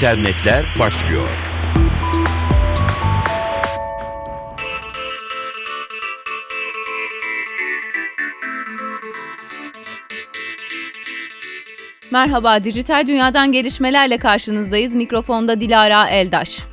internetler başlıyor. Merhaba, dijital dünyadan gelişmelerle karşınızdayız. Mikrofonda Dilara Eldaş.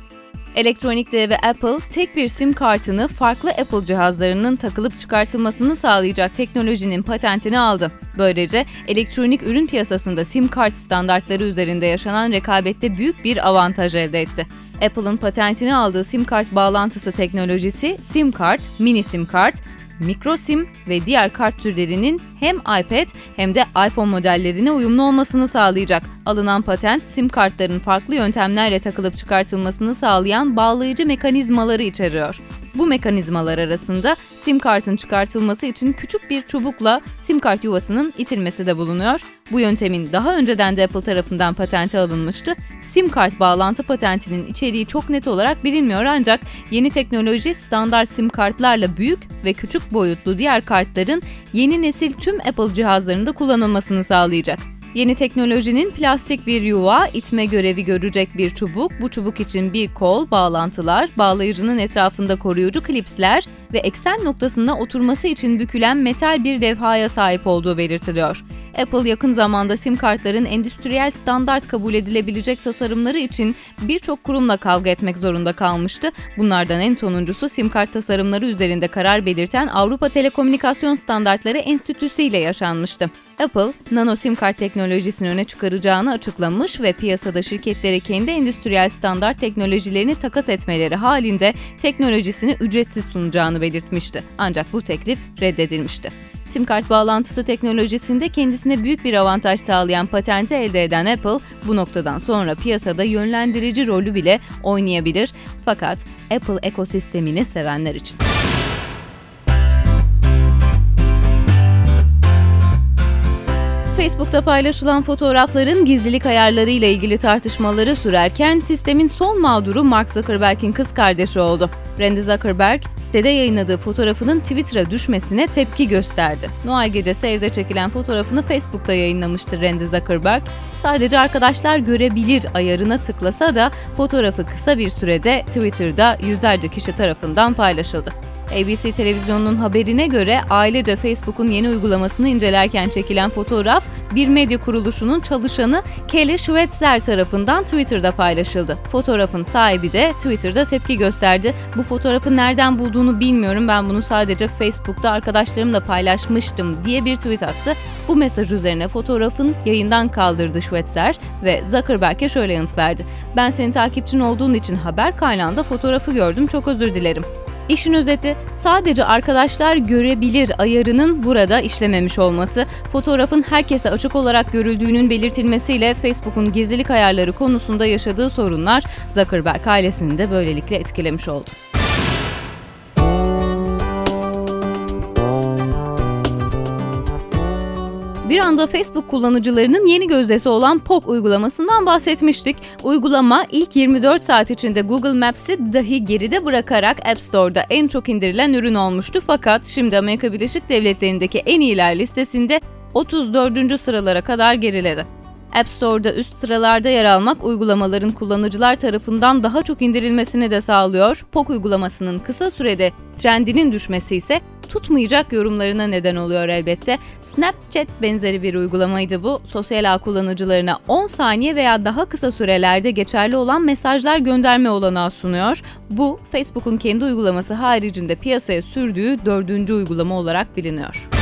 Elektronik devi Apple, tek bir sim kartını farklı Apple cihazlarının takılıp çıkartılmasını sağlayacak teknolojinin patentini aldı. Böylece elektronik ürün piyasasında sim kart standartları üzerinde yaşanan rekabette büyük bir avantaj elde etti. Apple'ın patentini aldığı sim kart bağlantısı teknolojisi sim kart, mini sim kart, mikro sim ve diğer kart türlerinin hem iPad hem de iPhone modellerine uyumlu olmasını sağlayacak. Alınan patent sim kartların farklı yöntemlerle takılıp çıkartılmasını sağlayan bağlayıcı mekanizmaları içeriyor. Bu mekanizmalar arasında sim kartın çıkartılması için küçük bir çubukla sim kart yuvasının itilmesi de bulunuyor. Bu yöntemin daha önceden de Apple tarafından patente alınmıştı. Sim kart bağlantı patentinin içeriği çok net olarak bilinmiyor ancak yeni teknoloji standart sim kartlarla büyük ve küçük boyutlu diğer kartların yeni nesil tüm Apple cihazlarında kullanılmasını sağlayacak. Yeni teknolojinin plastik bir yuva, itme görevi görecek bir çubuk, bu çubuk için bir kol, bağlantılar, bağlayıcının etrafında koruyucu klipsler ve eksen noktasında oturması için bükülen metal bir levhaya sahip olduğu belirtiliyor. Apple yakın zamanda sim kartların endüstriyel standart kabul edilebilecek tasarımları için birçok kurumla kavga etmek zorunda kalmıştı. Bunlardan en sonuncusu sim kart tasarımları üzerinde karar belirten Avrupa Telekomünikasyon Standartları Enstitüsü ile yaşanmıştı. Apple, nano sim kart teknolojisini öne çıkaracağını açıklamış ve piyasada şirketlere kendi endüstriyel standart teknolojilerini takas etmeleri halinde teknolojisini ücretsiz sunacağını belirtmişti. Ancak bu teklif reddedilmişti. Sim kart bağlantısı teknolojisinde kendisine büyük bir avantaj sağlayan patenti elde eden Apple, bu noktadan sonra piyasada yönlendirici rolü bile oynayabilir. Fakat Apple ekosistemini sevenler için. Facebook'ta paylaşılan fotoğrafların gizlilik ayarları ile ilgili tartışmaları sürerken sistemin son mağduru Mark Zuckerberg'in kız kardeşi oldu. Randy Zuckerberg, sitede yayınladığı fotoğrafının Twitter'a düşmesine tepki gösterdi. Noel gecesi evde çekilen fotoğrafını Facebook'ta yayınlamıştı Randy Zuckerberg. Sadece arkadaşlar görebilir ayarına tıklasa da fotoğrafı kısa bir sürede Twitter'da yüzlerce kişi tarafından paylaşıldı. ABC televizyonunun haberine göre ailece Facebook'un yeni uygulamasını incelerken çekilen fotoğraf bir medya kuruluşunun çalışanı Kelly Schweitzer tarafından Twitter'da paylaşıldı. Fotoğrafın sahibi de Twitter'da tepki gösterdi. Bu fotoğrafı nereden bulduğunu bilmiyorum ben bunu sadece Facebook'ta arkadaşlarımla paylaşmıştım diye bir tweet attı. Bu mesaj üzerine fotoğrafın yayından kaldırdı Schweitzer ve Zuckerberg'e şöyle yanıt verdi. Ben senin takipçin olduğun için haber kaynağında fotoğrafı gördüm çok özür dilerim. İşin özeti sadece arkadaşlar görebilir ayarının burada işlememiş olması, fotoğrafın herkese açık olarak görüldüğünün belirtilmesiyle Facebook'un gizlilik ayarları konusunda yaşadığı sorunlar Zuckerberg ailesini de böylelikle etkilemiş oldu. Bir anda Facebook kullanıcılarının yeni gözdesi olan POK uygulamasından bahsetmiştik. Uygulama ilk 24 saat içinde Google Maps'i dahi geride bırakarak App Store'da en çok indirilen ürün olmuştu. Fakat şimdi Amerika Birleşik Devletleri'ndeki en iyiler listesinde 34. sıralara kadar geriledi. App Store'da üst sıralarda yer almak uygulamaların kullanıcılar tarafından daha çok indirilmesini de sağlıyor. POK uygulamasının kısa sürede trendinin düşmesi ise tutmayacak yorumlarına neden oluyor elbette. Snapchat benzeri bir uygulamaydı bu. Sosyal ağ kullanıcılarına 10 saniye veya daha kısa sürelerde geçerli olan mesajlar gönderme olanağı sunuyor. Bu Facebook'un kendi uygulaması haricinde piyasaya sürdüğü dördüncü uygulama olarak biliniyor.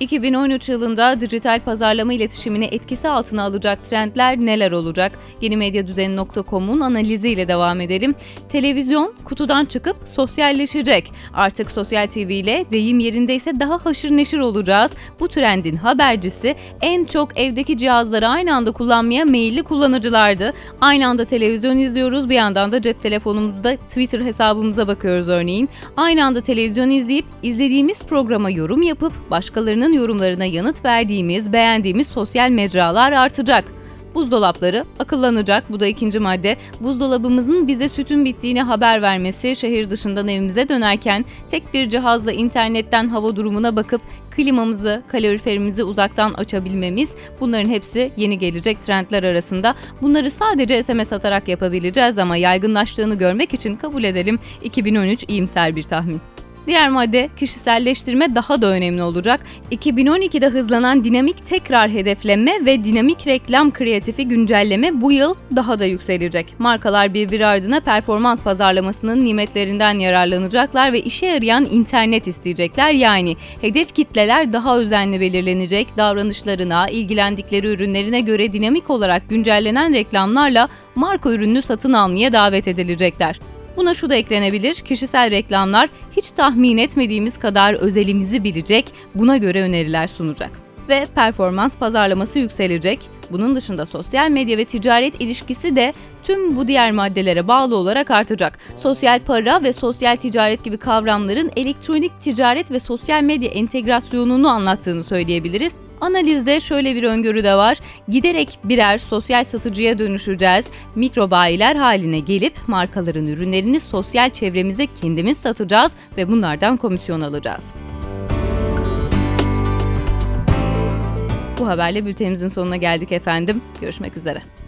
2013 yılında dijital pazarlama iletişimini etkisi altına alacak trendler neler olacak? Yeni Medya Düzeni.com'un analiziyle devam edelim. Televizyon kutudan çıkıp sosyalleşecek. Artık sosyal TV ile deyim yerindeyse daha haşır neşir olacağız. Bu trendin habercisi en çok evdeki cihazları aynı anda kullanmaya meyilli kullanıcılardı. Aynı anda televizyon izliyoruz bir yandan da cep telefonumuzda Twitter hesabımıza bakıyoruz örneğin. Aynı anda televizyon izleyip izlediğimiz programa yorum yapıp başkalarının yorumlarına yanıt verdiğimiz, beğendiğimiz sosyal mecralar artacak. Buzdolapları akıllanacak. Bu da ikinci madde. Buzdolabımızın bize sütün bittiğini haber vermesi, şehir dışından evimize dönerken tek bir cihazla internetten hava durumuna bakıp klimamızı, kaloriferimizi uzaktan açabilmemiz bunların hepsi yeni gelecek trendler arasında. Bunları sadece SMS atarak yapabileceğiz ama yaygınlaştığını görmek için kabul edelim 2013 iyimser bir tahmin. Diğer madde kişiselleştirme daha da önemli olacak. 2012'de hızlanan dinamik tekrar hedefleme ve dinamik reklam kreatifi güncelleme bu yıl daha da yükselecek. Markalar birbiri ardına performans pazarlamasının nimetlerinden yararlanacaklar ve işe yarayan internet isteyecekler. Yani hedef kitleler daha özenli belirlenecek, davranışlarına, ilgilendikleri ürünlerine göre dinamik olarak güncellenen reklamlarla marka ürününü satın almaya davet edilecekler. Buna şu da eklenebilir, kişisel reklamlar hiç tahmin etmediğimiz kadar özelimizi bilecek, buna göre öneriler sunacak. Ve performans pazarlaması yükselecek. Bunun dışında sosyal medya ve ticaret ilişkisi de tüm bu diğer maddelere bağlı olarak artacak. Sosyal para ve sosyal ticaret gibi kavramların elektronik ticaret ve sosyal medya entegrasyonunu anlattığını söyleyebiliriz. Analizde şöyle bir öngörü de var. Giderek birer sosyal satıcıya dönüşeceğiz. Mikro haline gelip markaların ürünlerini sosyal çevremize kendimiz satacağız ve bunlardan komisyon alacağız. Bu haberle bültenimizin sonuna geldik efendim. Görüşmek üzere.